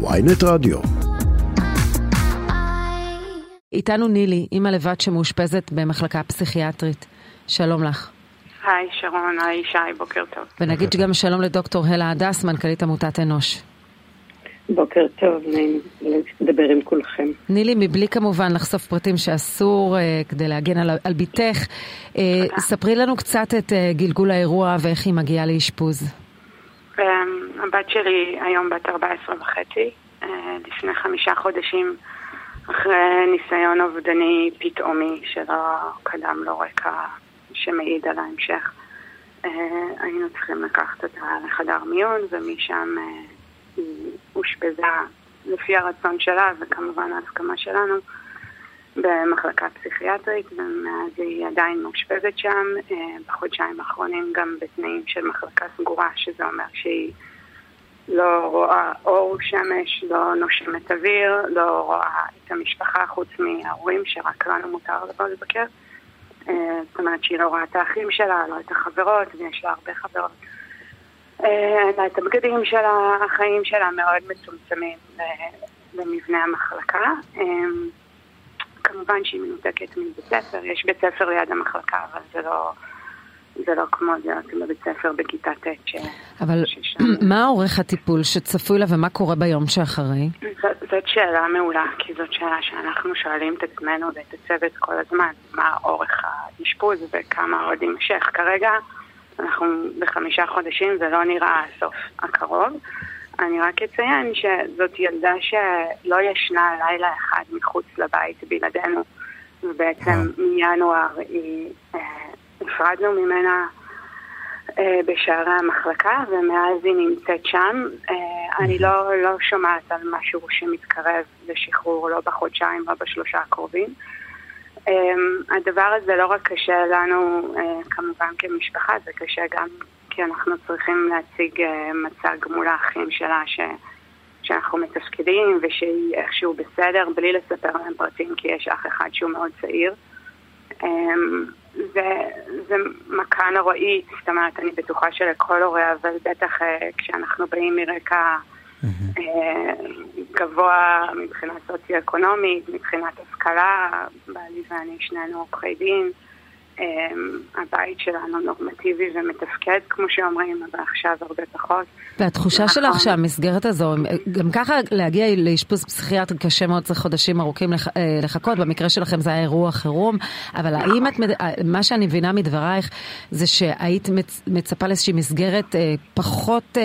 ויינט רדיו. איתנו נילי, אימא לבת שמאושפזת במחלקה פסיכיאטרית. שלום לך. היי שרון, היי שי, בוקר טוב. ונגיד גם שלום לדוקטור הלה הדס, מנכ"לית עמותת אנוש. בוקר טוב, נעים לדבר עם כולכם. נילי, מבלי כמובן לחשוף פרטים שאסור אה, כדי להגן על, על בתך, אה, ספרי לנו קצת את אה, גלגול האירוע ואיך היא מגיעה לאשפוז. הבת שלי היום בת 14 וחצי, uh, לפני חמישה חודשים, אחרי ניסיון אובדני פתאומי שלא קדם לו רקע שמעיד על ההמשך, uh, היינו צריכים לקחת אותה לחדר מיון ומשם uh, היא אושפזה לפי הרצון שלה וכמובן ההסכמה שלנו במחלקה פסיכיאטרית ומאז היא עדיין מאושפזת שם. בחודשיים האחרונים גם בתנאים של מחלקה סגורה שזה אומר שהיא לא רואה אור שמש, לא נושמת אוויר, לא רואה את המשפחה חוץ מההורים שרק לנו מותר לבוא לבקר זאת אומרת שהיא לא רואה את האחים שלה, לא את החברות ויש לה הרבה חברות אלא את הבגדים שלה, החיים שלה מאוד מצומצמים במבנה המחלקה. כמובן שהיא מנותקת מבית ספר, יש בית ספר ליד המחלקה, אבל זה לא, זה לא כמו להיות בבית ספר בכיתה ט' ש... אבל ששם... מה אורך הטיפול שצפוי לה ומה קורה ביום שאחרי? זאת, זאת שאלה מעולה, כי זאת שאלה שאנחנו שואלים את עצמנו ואת הצוות כל הזמן, מה אורך האשפוז וכמה עוד יימשך. כרגע אנחנו בחמישה חודשים, זה לא נראה הסוף הקרוב. אני רק אציין שזאת ילדה שלא ישנה לילה אחד מחוץ לבית בלעדינו, ובעצם מינואר נפרדנו ממנה אה, בשערי המחלקה, ומאז היא נמצאת שם. אה, אני לא, לא שומעת על משהו שמתקרב לשחרור, לא בחודשיים, לא בשלושה הקרובים. הדבר הזה לא רק קשה לנו כמובן כמשפחה, זה קשה גם כי אנחנו צריכים להציג מצג מול האחים שלה ש... שאנחנו מתפקדים ושהיא איכשהו בסדר בלי לספר להם פרטים כי יש אח אחד שהוא מאוד צעיר. זה, זה מכה נוראית, זאת אומרת אני בטוחה שלכל הורה, אבל בטח כשאנחנו באים מרקע mm-hmm. גבוה מבחינה סוציו-אקונומית, מבחינת השכלה, בעלי ואני שנינו עורכי דין. הבית שלנו נורמטיבי ומתפקד, כמו שאומרים, אבל עכשיו הרבה פחות. והתחושה שלך שהמסגרת הזו, גם ככה להגיע לאשפוז פסיכיאטרי קשה מאוד, צריך חודשים ארוכים לחכות, במקרה שלכם זה היה אירוע חירום, אבל האם את, מה שאני מבינה מדברייך, זה שהיית מצפה לאיזושהי מסגרת פחות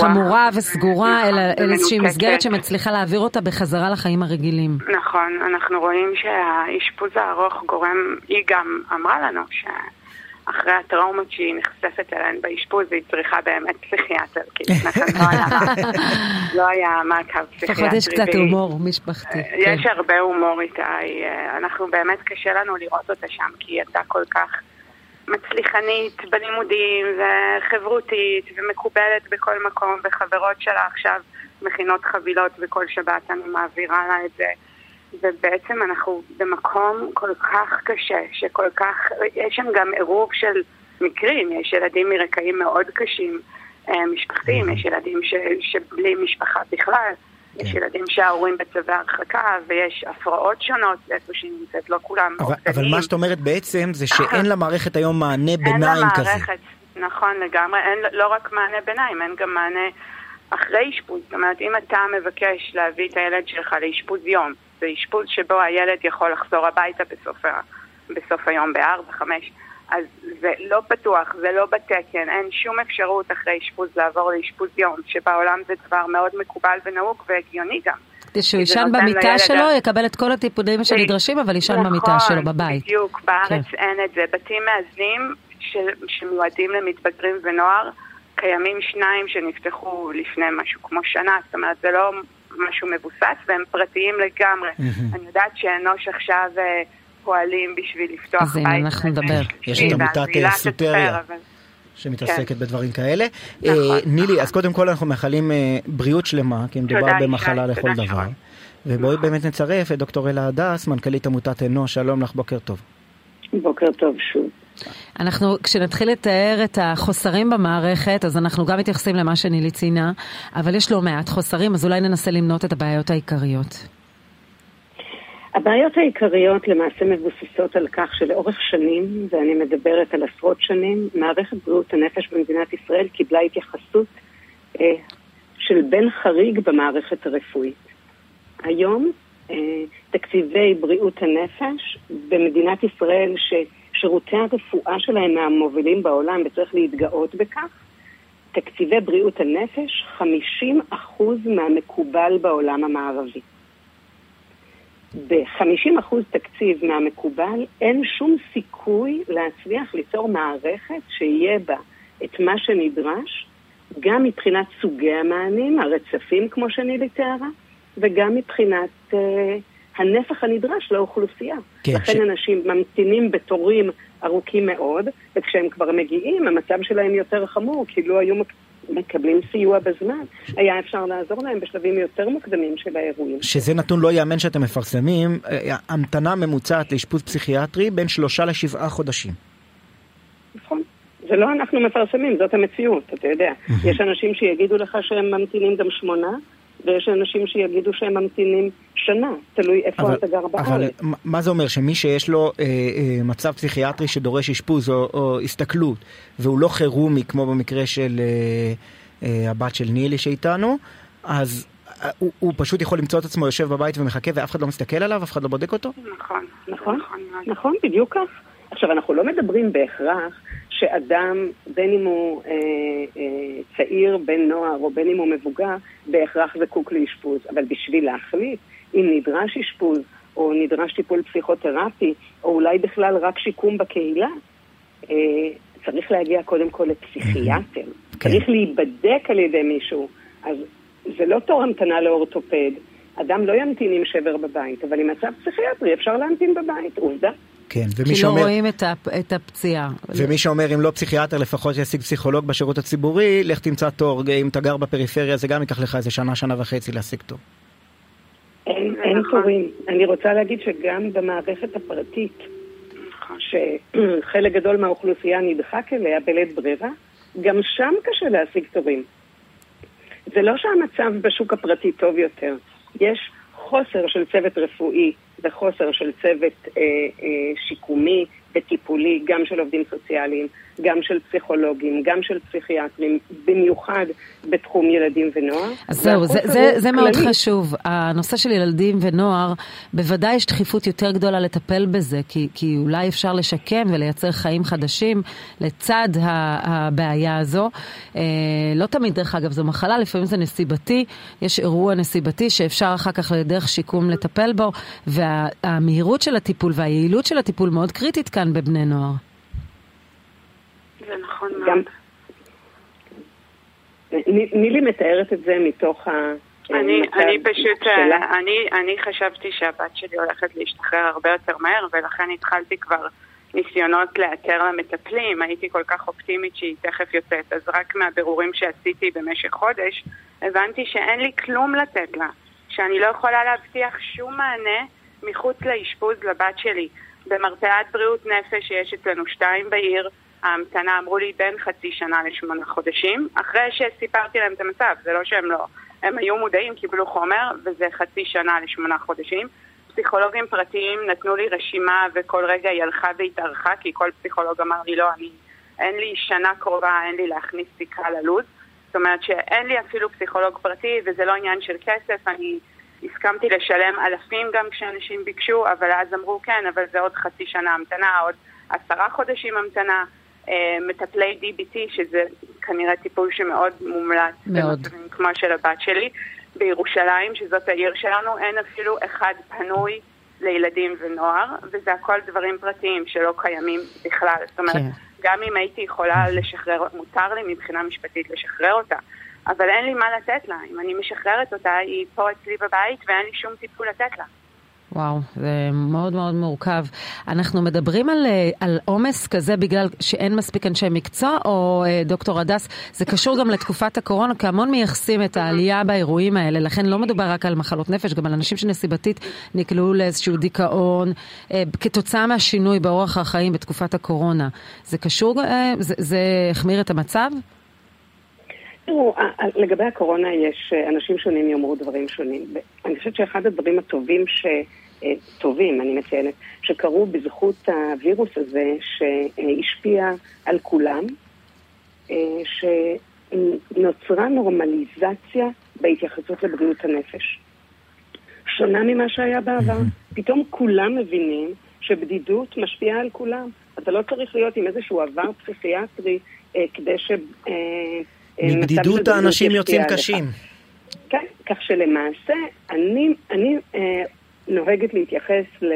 חמורה וסגורה, אלא איזושהי מסגרת שמצליחה להעביר אותה בחזרה לחיים הרגילים. נכון, אנחנו רואים שהאשפוז הארוך גורם, היא גם אמרה לנו שאחרי הטראומות שהיא נחשפת אליהן באשפוז היא צריכה באמת פסיכיאטר, כי לפני כן לא היה, לא היה מעקב פסיכיאטרי. לפחות יש קצת הומור משפחתי. יש הרבה הומור איתה, אנחנו באמת קשה לנו לראות אותה שם, כי היא הייתה כל כך מצליחנית בלימודים וחברותית ומקובלת בכל מקום, וחברות שלה עכשיו מכינות חבילות וכל שבת אני מעבירה לה את זה. ובעצם אנחנו במקום כל כך קשה, שכל כך, יש שם גם עירוב של מקרים, יש ילדים מרקעים מאוד קשים, משפחתיים, יש ילדים ש, שבלי משפחה בכלל, יש ילדים שההורים בצווי הרחקה, ויש הפרעות שונות איפה שהיא נמצאת, לא כולם אבל, אבל מה שאת אומרת בעצם זה שאין למערכת היום מענה ביניים כזה. אין למערכת, נכון לגמרי, אין לא רק מענה ביניים, אין גם מענה אחרי אשפוז. זאת אומרת, אם אתה מבקש להביא את הילד שלך לאשפוז יום, זה אשפוז שבו הילד יכול לחזור הביתה בסוף, ה... בסוף היום בארבע, חמש. אז זה לא פתוח, זה לא בתקן, אין שום אפשרות אחרי אשפוז לעבור לאשפוז יום, שבעולם זה דבר מאוד מקובל ונהוג והגיוני גם. שהוא יישן במיטה שלו, יקבל את כל הטיפולים שנדרשים, אבל יישן נכון, במיטה שלו בבית. בדיוק, בארץ כן. אין את זה. בתים מאזנים ש... שמיועדים למתבגרים ונוער, קיימים שניים שנפתחו לפני משהו כמו שנה, זאת אומרת זה לא משהו מבוסס והם פרטיים לגמרי. Mm-hmm. אני יודעת שאנוש עכשיו פועלים בשביל לפתוח אז בית. אז הנה אנחנו נדבר. יש את עמותת סוטריה. שמתעסקת כן. בדברים כאלה. נכון, אה, נילי, אז קודם כל אנחנו מאחלים אה, בריאות שלמה, כי מדובר במחלה לכל דבר. שואל. ובואי נכון. באמת נצרף את דוקטור אלה הדס, מנכ"לית עמותת אנוש, שלום לך, בוקר טוב. בוקר טוב שוב. אנחנו, כשנתחיל לתאר את החוסרים במערכת, אז אנחנו גם מתייחסים למה שנילי ציינה, אבל יש לא מעט חוסרים, אז אולי ננסה למנות את הבעיות העיקריות. הבעיות העיקריות למעשה מבוססות על כך שלאורך שנים, ואני מדברת על עשרות שנים, מערכת בריאות הנפש במדינת ישראל קיבלה התייחסות אה, של בן חריג במערכת הרפואית. היום אה, תקציבי בריאות הנפש במדינת ישראל, ששירותי הרפואה שלהם מהמובילים בעולם וצריך להתגאות בכך, תקציבי בריאות הנפש 50% מהמקובל בעולם המערבי. ב-50% תקציב מהמקובל אין שום סיכוי להצליח ליצור מערכת שיהיה בה את מה שנדרש, גם מבחינת סוגי המענים, הרצפים כמו שנילי תיארה, וגם מבחינת uh, הנפח הנדרש לאוכלוסייה. כן, לכן ש... אנשים ממתינים בתורים ארוכים מאוד, וכשהם כבר מגיעים, המצב שלהם יותר חמור, כי לא היו מקבלים סיוע בזמן. היה אפשר לעזור להם בשלבים יותר מוקדמים של האירועים. שזה נתון לא ייאמן שאתם מפרסמים, אה, המתנה ממוצעת לאשפוז פסיכיאטרי בין שלושה לשבעה חודשים. נכון. זה לא אנחנו מפרסמים, זאת המציאות, אתה יודע. יש אנשים שיגידו לך שהם ממתינים גם שמונה, ויש אנשים שיגידו שהם ממתינים שנה, תלוי איפה אבל, אתה גר בארץ. אבל מה זה אומר, שמי שיש לו אה, אה, מצב פסיכיאטרי שדורש אשפוז או, או הסתכלות, והוא לא חירומי כמו במקרה של אה, אה, הבת של נילי שאיתנו, אז אה, הוא, הוא פשוט יכול למצוא את עצמו יושב בבית ומחכה ואף אחד לא מסתכל עליו, אף אחד לא בודק אותו? נכון, נכון, נכון, נכון בדיוק כך. עכשיו, אנחנו לא מדברים בהכרח שאדם, בין אם הוא אה, אה, צעיר, בן נוער או בין אם הוא מבוגר, בהכרח זקוק לאשפוז. אבל בשביל להחליט אם נדרש אשפוז או נדרש טיפול פסיכותרפי, או אולי בכלל רק שיקום בקהילה, אה, צריך להגיע קודם כל לפסיכיאטר. כן. צריך להיבדק על ידי מישהו. אז זה לא תור המתנה לאורתופד. אדם לא ימתין עם שבר בבית, אבל עם מצב פסיכיאטרי אפשר להמתין בבית, עובדה. כן, ומי שאומר... כי לא רואים את, הפ, את הפציעה. ומי שאומר, אם לא פסיכיאטר, לפחות ישיג פסיכולוג בשירות הציבורי, לך תמצא תור. אם אתה גר בפריפריה, זה גם ייקח לך איזה שנה, שנה וחצי להשיג תור. אין, אין תורים. אני רוצה להגיד שגם במערכת הפרטית, שחלק גדול מהאוכלוסייה נדחק אליה בלית ברירה, גם שם קשה להשיג תורים. זה לא שהמצב בשוק הפרטי טוב יותר. יש חוסר של צוות רפואי וחוסר של צוות אה, אה, שיקומי וטיפולי, גם של עובדים סוציאליים, גם של פסיכולוגים, גם של פסיכיאטרים, במיוחד בתחום ילדים ונוער. אז זהו, זה, זה, זה מאוד חשוב. הנושא של ילדים ונוער, בוודאי יש דחיפות יותר גדולה לטפל בזה, כי, כי אולי אפשר לשקם ולייצר חיים חדשים לצד הבעיה הזו. אה, לא תמיד, דרך אגב, זו מחלה, לפעמים זה נסיבתי, יש אירוע נסיבתי שאפשר אחר כך לדרך שיקום לטפל בו, והמהירות של הטיפול והיעילות של הטיפול מאוד קריטית כאן בבני נוער. זה נכון מאוד. נילי מתארת את זה מתוך ה... אני, אני פשוט, אה, אני, אני חשבתי שהבת שלי הולכת להשתחרר הרבה יותר מהר ולכן התחלתי כבר ניסיונות לאתר למטפלים, הייתי כל כך אופטימית שהיא תכף יוצאת, אז רק מהבירורים שעשיתי במשך חודש הבנתי שאין לי כלום לתת לה, שאני לא יכולה להבטיח שום מענה מחוץ לאשפוז לבת שלי. במרפאת בריאות נפש שיש אצלנו שתיים בעיר, ההמתנה אמרו לי בין חצי שנה לשמונה חודשים, אחרי שסיפרתי להם את המצב, זה לא שהם לא, הם היו מודעים, קיבלו חומר, וזה חצי שנה לשמונה חודשים. פסיכולוגים פרטיים נתנו לי רשימה וכל רגע היא הלכה והתארכה, כי כל פסיכולוג אמר לי לא, אני, אין לי שנה קרובה, אין לי להכניס סיכה ללו"ז. זאת אומרת שאין לי אפילו פסיכולוג פרטי וזה לא עניין של כסף, אני הסכמתי לשלם אלפים גם כשאנשים ביקשו, אבל אז אמרו כן, אבל זה עוד חצי שנה המתנה, עוד עשרה חודשים המתנה. אה, מטפלי DBT, שזה כנראה טיפול שמאוד מומלץ מאוד. כמו של הבת שלי. בירושלים, שזאת העיר שלנו, אין אפילו אחד פנוי לילדים ונוער, וזה הכל דברים פרטיים שלא קיימים בכלל. זאת אומרת, כן. גם אם הייתי יכולה לשחרר, מותר לי מבחינה משפטית לשחרר אותה, אבל אין לי מה לתת לה. אם אני משחררת אותה, היא פה אצלי בבית ואין לי שום טיפול לתת לה. וואו, זה מאוד מאוד מורכב. אנחנו מדברים על, אה, עומס כזה בגלל שאין מספיק אנשי מקצוע, או אה, דוקטור הדס, זה קשור גם לתקופת הקורונה, כי המון מייחסים את העלייה באירועים האלה, לכן לא מדובר רק על מחלות נפש, גם על אנשים שנסיבתית נקלעו לאיזשהו דיכאון, אה, כתוצאה מהשינוי באורח החיים בתקופת הקורונה. זה קשור, זה, זה החמיר את המצב? תראו, לגבי הקורונה יש אנשים שונים יאמרו דברים שונים. אני חושבת שאחד הדברים הטובים ש... אה, טובים, אני מציינת, שקרו בזכות הווירוס הזה שהשפיע על כולם, אה, שנוצרה נורמליזציה בהתייחסות לבריאות הנפש. שונה ממה שהיה בעבר. פתאום כולם מבינים שבדידות משפיעה על כולם. אתה לא צריך להיות עם איזשהו עבר פסיכיאטרי אה, כדי ש... אה, מבדידות האנשים יוצאים קשים. כן, כך שלמעשה אני, אני אה, נוהגת להתייחס אה,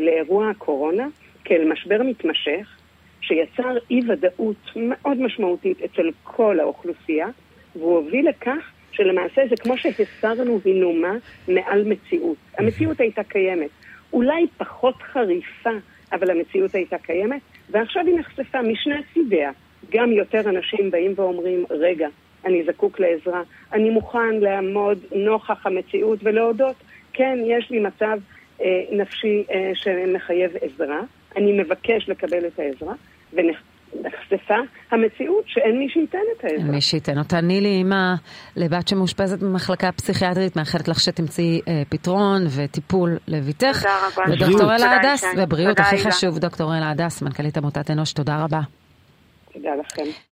לאירוע הקורונה כאל משבר מתמשך, שיצר אי ודאות מאוד משמעותית אצל כל האוכלוסייה, והוא הוביל לכך שלמעשה זה כמו שהסרנו הינומה מעל מציאות. המציאות הייתה קיימת. אולי פחות חריפה, אבל המציאות הייתה קיימת, ועכשיו היא נחשפה משני צידיה. גם יותר אנשים באים ואומרים, רגע, אני זקוק לעזרה, אני מוכן לעמוד נוכח המציאות ולהודות כן, יש לי מצב אה, נפשי אה, שמחייב עזרה, אני מבקש לקבל את העזרה, ונחשפה המציאות שאין מי שייתן את העזרה. אין מי שייתן אותה. נילי, אימא לבת שמאושפזת במחלקה פסיכיאטרית, מאחלת לך שתמצאי אה, פתרון וטיפול לביתך. תודה רבה. ודוקטור אלה הדס, ובריאות הכי חשוב, דוקטור אלה הדס, מנכ"לית עמותת אנוש, תודה רבה. תודה לכם.